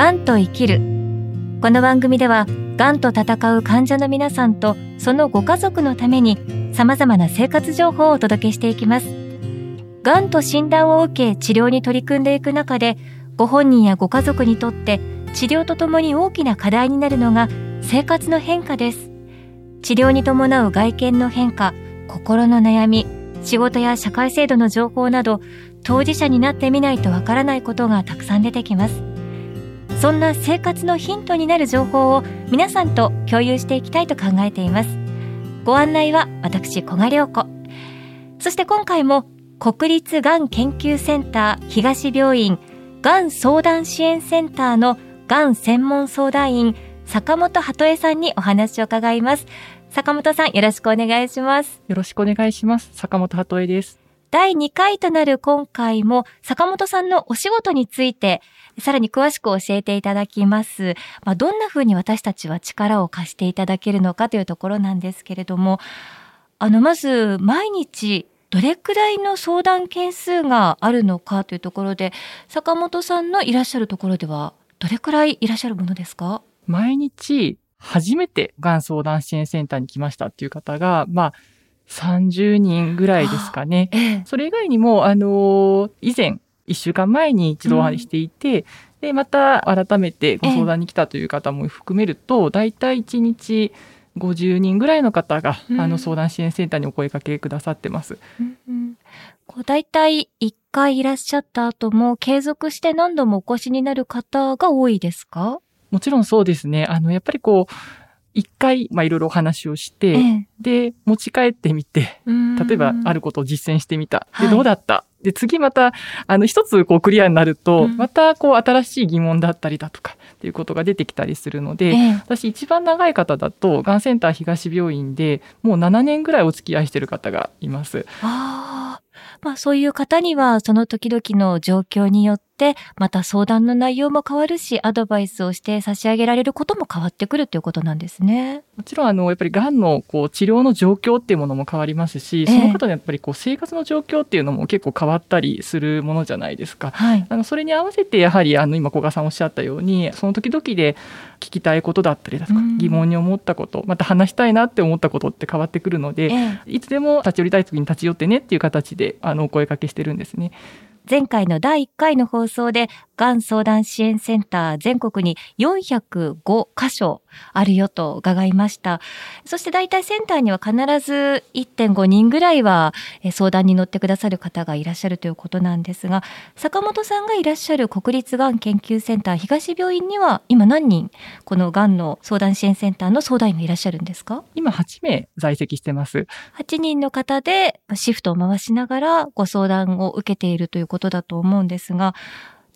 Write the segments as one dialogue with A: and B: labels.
A: がんと生きる。この番組ではがんと闘う患者の皆さんとそのご家族のために様々な生活情報をお届けしていきます。がんと診断を受け治療に取り組んでいく中でご本人やご家族にとって治療とともに大きな課題になるのが生活の変化です。治療に伴う外見の変化心の悩み仕事や社会制度の情報など当事者になってみないとわからないことがたくさん出てきます。そんな生活のヒントになる情報を皆さんと共有していきたいと考えています。ご案内は私小賀良子。そして今回も国立がん研究センター東病院がん相談支援センターのがん専門相談員坂本鳩恵さんにお話を伺います。坂本さんよろしくお願いします。
B: よろしくお願いします。坂本鳩恵です。
A: 第2回となる今回も坂本さんのお仕事についてさらに詳しく教えていただきます。まあ、どんな風に私たちは力を貸していただけるのかというところなんですけれども、あの、まず毎日どれくらいの相談件数があるのかというところで、坂本さんのいらっしゃるところではどれくらいいらっしゃるものですか？
B: 毎日初めてがん相談支援センターに来ましたっていう方が、まあ、30人ぐらいですかね。
A: ええ、
B: それ以外にも、あの以前、1週間前に一度お話していて、うん、で、また改めてご相談に来たという方も含めると、だいたい1日50人ぐらいの方が、うん、あの相談支援センターにお声かけくださってます。うんうん、
A: こうだいたい1回いらっしゃった後も継続して何度もお越しになる方が多いですか？
B: もちろんそうですね。あの、やっぱりこう、一回、まあ、いろいろお話をして、ええ、で、持ち帰ってみて、例えば、あることを実践してみた。で、どうだった、で、次また、あの、一つこうクリアになると、うん、またこう新しい疑問だったりだとか、っていうことが出てきたりするので、ええ、私一番長い方だと、がんセンター東病院でもう7年ぐらいお付き合いしてる方がいます。
A: ああ。まあそういう方には、その時々の状況によって、また相談の内容も変わるし、アドバイスをして差し上げられることも変わってくるということなんですね。
B: もちろん、あの、やっぱりがんのこう治療の状況っていうものも変わりますし、その方のやっぱりこう生活の状況っていうのも結構変わったりするものじゃないですか。はい、あのそれに合わせて、やはり、あの、今、古賀さんおっしゃったように、その時々で聞きたいことだったりだとか、疑問に思ったこと、また話したいなって思ったことって変わってくるので、いつでも立ち寄りたい時に立ち寄ってねっていう形で、あの、お声かけしてるんですね。
A: 前回の第1回の放送で、がん相談支援センター全国に405箇所あるよと伺いました。そして大体センターには必ず1.5人ぐらいは相談に乗ってくださる方がいらっしゃるということなんですが、坂本さんがいらっしゃる国立がん研究センター東病院には今何人このがんの相談支援センターの相談員がいらっしゃるんですか？
B: 今8名在籍してます。
A: 8人の方でシフトを回しながらご相談を受けているということだと思うんですが、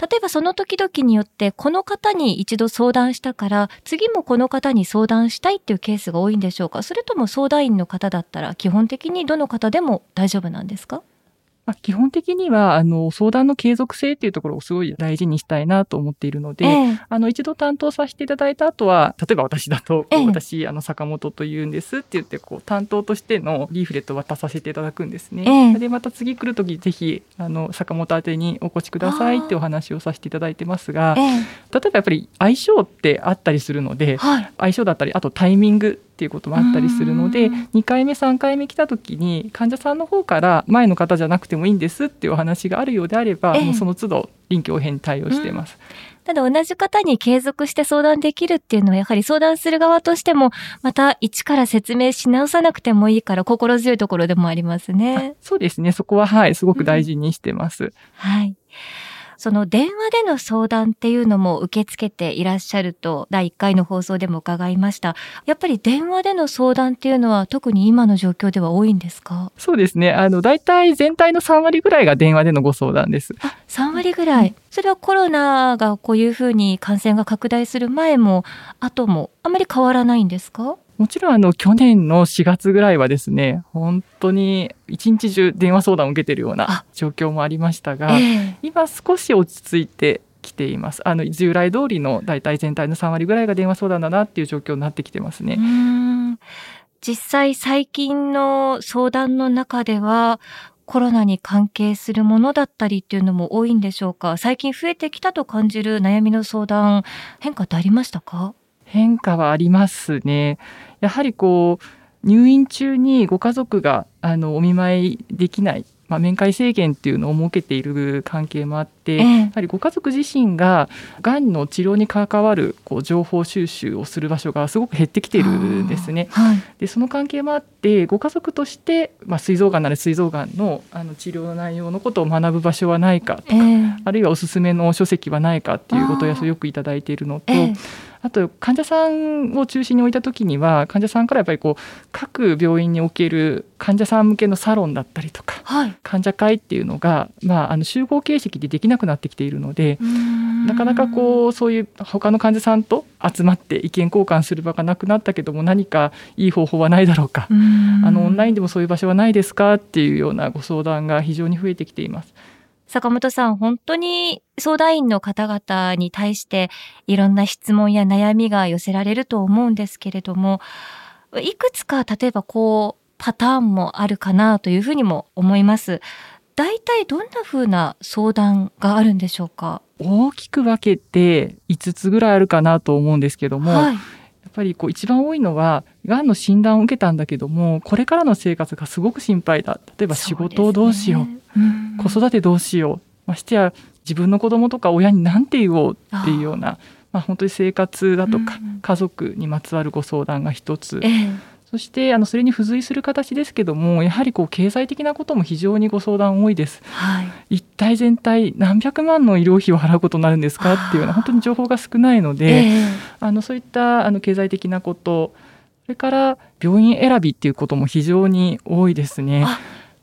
A: 例えばその時々によってこの方に一度相談したから次もこの方に相談したいっていうケースが多いんでしょうか？それとも相談員の方だったら基本的にどの方でも大丈夫なんですか？
B: まあ、基本的には、あの、相談の継続性っていうところをすごい大事にしたいなと思っているので、ええ、あの、一度担当させていただいた後は、例えば私だと、え、私、あの、坂本と言うんですって言って、こう、担当としてのリーフレットを渡させていただくんですね。で、また次来るとき、ぜひ、あの、坂本宛てにお越しくださいってお話をさせていただいてますが、例えばやっぱり相性ってあったりするので、はい、相性だったり、あとタイミングっていうこともあったりするので2回目3回目来た時に患者さんの方から前の方じゃなくてもいいんですっていうお話があるようであれば、もうその都度臨機応変に対応しています。
A: ただ同じ方に継続して相談できるっていうのはやはり相談する側としてもまた一から説明し直さなくてもいいから心強いところでもありますね。
B: そうですね。そこははい、すごく大事にしてます。うん、
A: はい。その電話での相談っていうのも受け付けていらっしゃると第1回の放送でも伺いました。やっぱり電話での相談っていうのは特に今の状況では多いんですか？
B: そうですね。あの、大体全体の3割ぐらいが電話でのご相談です。
A: あ、3割ぐらい。それはコロナがこういうふうに感染が拡大する前も後もあまり変わらないんですか？
B: もちろんあの去年の4月ぐらいはですね、本当に一日中電話相談を受けてるような状況もありましたが、えー、今少し落ち着いてきています。あの従来通りの大体全体の3割ぐらいが電話相談だなっていう状況になってきてますね。
A: 実際最近の相談の中では、コロナに関係するものだったりっていうのも多いんでしょうか？最近増えてきたと感じる悩みの相談変化ってありましたか？
B: 変化はありますね。やはりこう入院中にご家族があのお見舞いできないまあ、面会制限っていうのを設けている関係もあって、ええ、やはりご家族自身ががんの治療に関わるこう情報収集をする場所がすごく減ってきているんですね。はい、でその関係もあってご家族として、まあ、膵臓がんなら膵臓がんのあの治療の内容のことを学ぶ場所はないかとか、え、あるいはおすすめの書籍はないかっていうご問い合わせをよくいただいているのと。あと患者さんを中心に置いた時には患者さんからやっぱりこう各病院における患者さん向けのサロンだったりとか、はい、患者会っていうのが、まあ、あの集合形式でできなくなってきているのでなかなかこうそういう他の患者さんと集まって意見交換する場がなくなったけども何かいい方法はないだろうか。あのオンラインでもそういう場所はないですかっていうようなご相談が非常に増えてきています。
A: 坂本さん、本当に相談員の方々に対していろんな質問や悩みが寄せられると思うんですけれども、いくつか例えばこうパターンもあるかなというふうにも思います。大体どんなふうな相談があるんでしょうか？
B: 大きく分けて5つぐらいあるかなと思うんですけども、はい、やっぱりこう一番多いのはがんの診断を受けたんだけどもこれからの生活がすごく心配だ。例えば仕事をどうしよう、ね。うん、子育てどうしよう。ましてや自分の子供とか親に何て言おうっていうようなまあ、本当に生活だとか家族にまつわるご相談が一つ、ええ、そしてあのそれに付随する形ですけどもやはりこう経済的なことも非常にご相談多いです、はい、一体全体何百万の医療費を払うことになるんですかっていうような本当に情報が少ないので、え。あのそういったあの経済的なことそれから病院選びっていうことも非常に多いですね。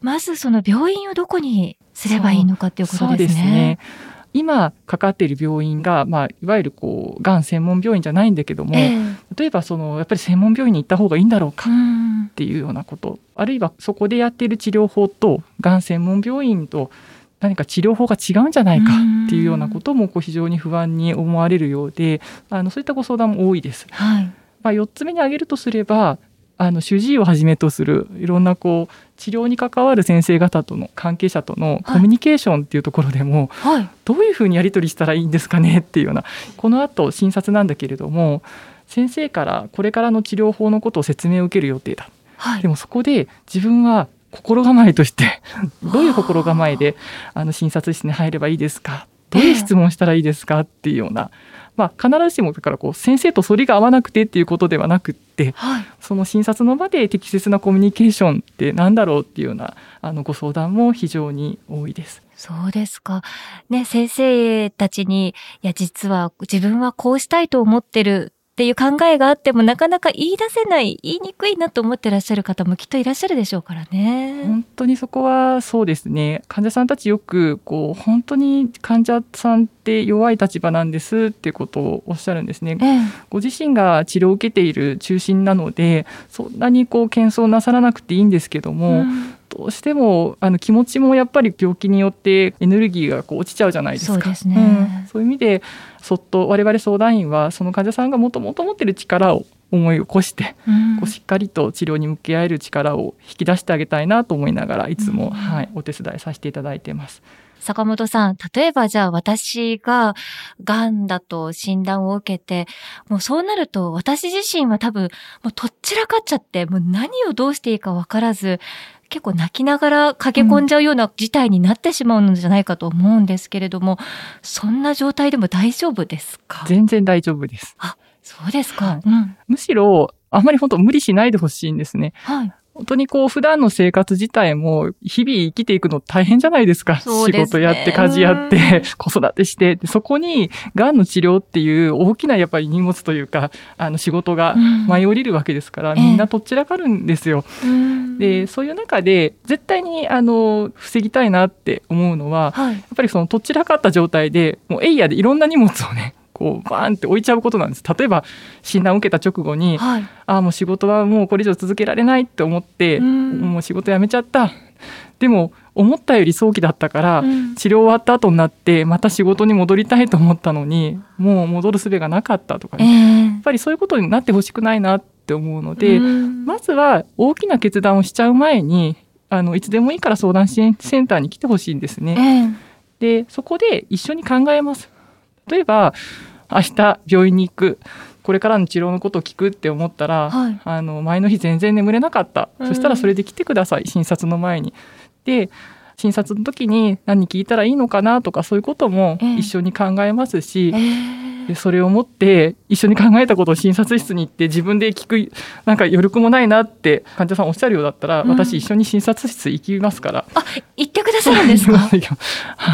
A: まずその病院をどこにすればいいのかっていうことですね。そうですね
B: 今かかっている病院が、まあ、いわゆるこうがん専門病院じゃないんだけども、えー、例えばそのやっぱり専門病院に行った方がいいんだろうかっていうようなこと、あるいはそこでやっている治療法とがん専門病院と何か治療法が違うんじゃないかっていうようなこともこう非常に不安に思われるようであのそういったご相談も多いです。はいまあ、4つ目に挙げるとすればあの主治医をはじめとするいろんなこう治療に関わる先生方との関係者とのコミュニケーションっていうところでも、はい、どういうふうにやり取りしたらいいんですかねっていうようなこのあと診察なんだけれども先生からこれからの治療法のことを説明を受ける予定だ、はい、でもそこで自分は心構えとしてどういう心構えであの診察室に入ればいいですかどういう質問したらいいですかっていうようなまあ、必ずしもだからこう先生と反りが合わなくてっていうことではなくって、はい、その診察の場で適切なコミュニケーションって何だろうっていうようなあのご相談も非常に多いです。
A: そうですか。ね、先生たちに、いや、実は自分はこうしたいと思ってるっていう考えがあってもなかなか言い出せない言いにくいなと思ってらっしゃる方もきっといらっしゃるでしょうからね。
B: 本当にそこはそうですね。患者さんたちよくこう本当に患者さんって弱い立場なんですっていうことをおっしゃるんですね、ええ、ご自身が治療を受けている中心なのでそんなにこう謙遜なさらなくていいんですけども、うんどうしてもあの気持ちもやっぱり病気によってエネルギーがこう落ちちゃうじゃないですか。そうですね、うん、そういう意味でそっと我々相談員はその患者さんがもともと持ってる力を思い起こして、うん、こうしっかりと治療に向き合える力を引き出してあげたいなと思いながらいつも、うん、はい、お手伝いさせていただいてます。
A: 坂本さん、例えばじゃあ私が癌だと診断を受けて、もうそうなると私自身は多分もうとっちらかっちゃって、もう何をどうしていいかわからず、結構泣きながら駆け込んじゃうような事態になってしまうんじゃないかと思うんですけれども、そんな状態でも大丈夫ですか？
B: 全然大丈夫です。
A: あ、そうですか。
B: うん、むしろ、あまり本当無理しないでほしいんですね。はい。本当にこう普段の生活自体も日々生きていくの大変じゃないですか。すね、仕事やって家事やって子育てしてそこに癌の治療っていう大きなやっぱり荷物というかあの仕事が舞い降りるわけですから、うん、みんなとっちらかるんですよ。えー、でそういう中で絶対にあの防ぎたいなって思うのは、はい、やっぱりそのとっちらかった状態でもうエイヤでいろんな荷物をねこうバーンって置いちゃうことなんです。例えば診断を受けた直後に、はい、ああもう仕事はもうこれ以上続けられないって思って、うもう仕事辞めちゃった。でも思ったより早期だったから、うん、治療終わった後になってまた仕事に戻りたいと思ったのにもう戻る術がなかったとかね、えー、やっぱりそういうことになってほしくないなって思うので、うん、まずは大きな決断をしちゃう前にあのいつでもいいから相談支援センターに来てほしいんですね。えー、でそこで一緒に考えます。例えば明日病院に行く。これからの治療のことを聞くって思ったら、はい、あの前の日全然眠れなかった、そしたらそれで来てください。診察の前に。で診察の時に何聞いたらいいのかなとかそういうことも一緒に考えますし、えー、でそれをもって一緒に考えたことを診察室に行って自分で聞くなんか余力もないなって患者さんおっしゃるようだったら、うん、私一緒に診察室行きますから。
A: あ行ってくださるんですか？
B: は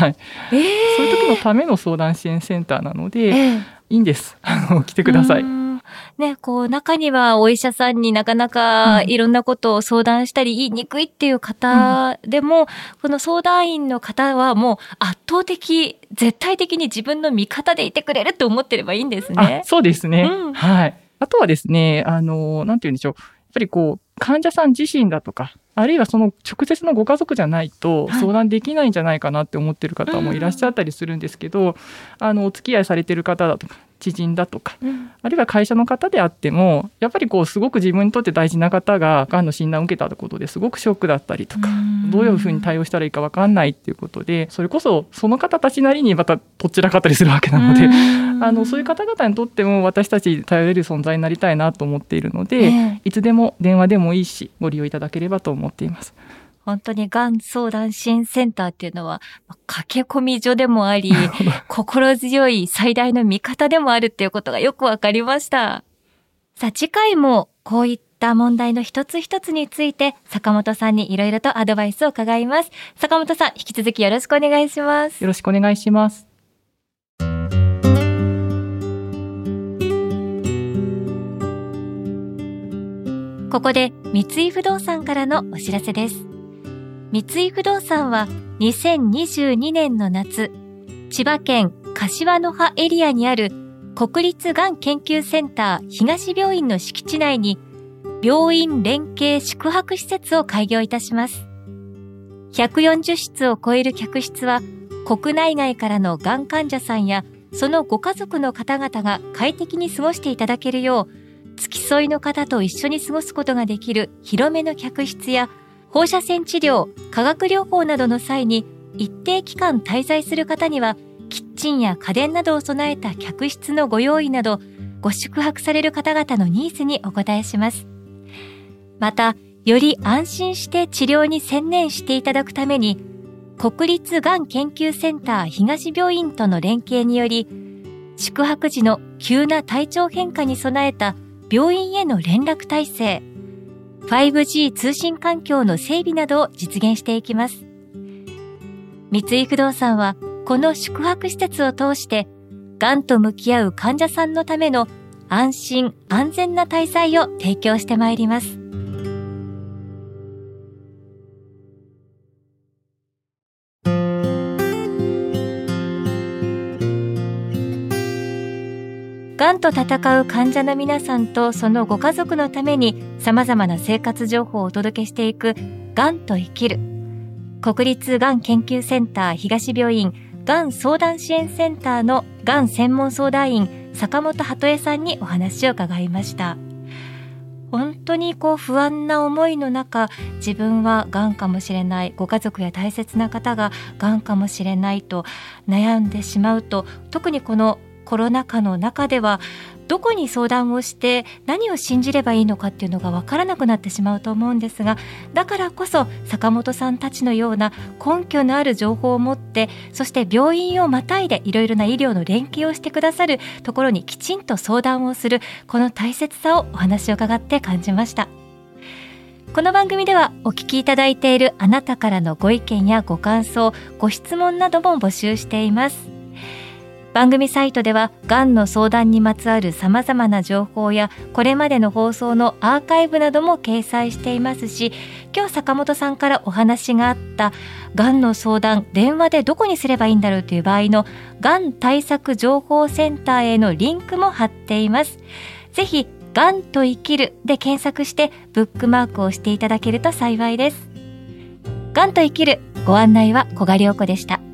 B: い、えー、そういう時のための相談支援センターなので、えー、いいんです。あの来てください。
A: ね、こう、中にはお医者さんになかなかいろんなことを相談したり言いにくいっていう方でも、うん、この相談員の方はもう圧倒的、絶対的に自分の味方でいてくれると思ってればいいんですね。
B: そうですね。うん、はい。あとはですね、あの、なんて言うんでしょう。やっぱりこう、患者さん自身だとか、あるいはその直接のご家族じゃないと相談できないんじゃないかなって思ってる方もいらっしゃったりするんですけど、あのお付き合いされてる方だとか知人だとか、うん、あるいは会社の方であってもやっぱりこうすごく自分にとって大事な方ががんの診断を受けたことですごくショックだったりとか、うどういうふうに対応したらいいか分かんないっていうことでそれこそその方たちなりにまたとっちらかったりするわけなので、あのそういう方々にとっても私たち頼れる存在になりたいなと思っているので、えー、いつでも電話でもいいしご利用いただければと思っています。
A: 本当にがん相談支援センターっていうのは、駆け込み所でもあり、心強い最大の味方でもあるっていうことがよくわかりました。さあ次回もこういった問題の一つ一つについて坂本さんにいろいろとアドバイスを伺います。坂本さん、引き続きよろしくお願いします。
B: よろしくお願いします。
A: ここで三井不動産からのお知らせです。三井不動産は2022年の夏、千葉県柏の葉エリアにある国立がん研究センター東病院の敷地内に病院連携宿泊施設を開業いたします。140室を超える客室は国内外からのがん患者さんやそのご家族の方々が快適に過ごしていただけるよう付き添いの方と一緒に過ごすことができる広めの客室や放射線治療、化学療法などの際に一定期間滞在する方には、キッチンや家電などを備えた客室のご用意など、ご宿泊される方々のニーズにお答えします。また、より安心して治療に専念していただくために、国立がん研究センター東病院との連携により、宿泊時の急な体調変化に備えた病院への連絡体制、5G 通信環境の整備などを実現していきます。三井不動産はこの宿泊施設を通して、がんと向き合う患者さんのための安心安全な滞在を提供してまいります。と闘う患者の皆さんとそのご家族のために様々な生活情報をお届けしていくがんと生きる。国立がん研究センター東病院がん相談支援センターのがん専門相談員坂本鳩恵さんにお話を伺いました。本当にこう不安な思いの中自分はがんかもしれないご家族や大切な方ががんかもしれないと悩んでしまうと特にこのコロナ禍の中ではどこに相談をして何を信じればいいのかっていうのが分からなくなってしまうと思うんですがだからこそ坂本さんたちのような根拠のある情報を持ってそして病院をまたいでいろいろな医療の連携をしてくださるところにきちんと相談をするこの大切さをお話を伺って感じました。この番組ではお聞きいただいているあなたからのご意見やご感想ご質問なども募集しています。番組サイトではがんの相談にまつわる様々な情報やこれまでの放送のアーカイブなども掲載していますし今日坂本さんからお話があったがんの相談電話でどこにすればいいんだろうという場合のがん対策情報センターへのリンクも貼っています。ぜひがんと生きるで検索してブックマークをしていただけると幸いです。がんと生きるご案内は小賀良子でした。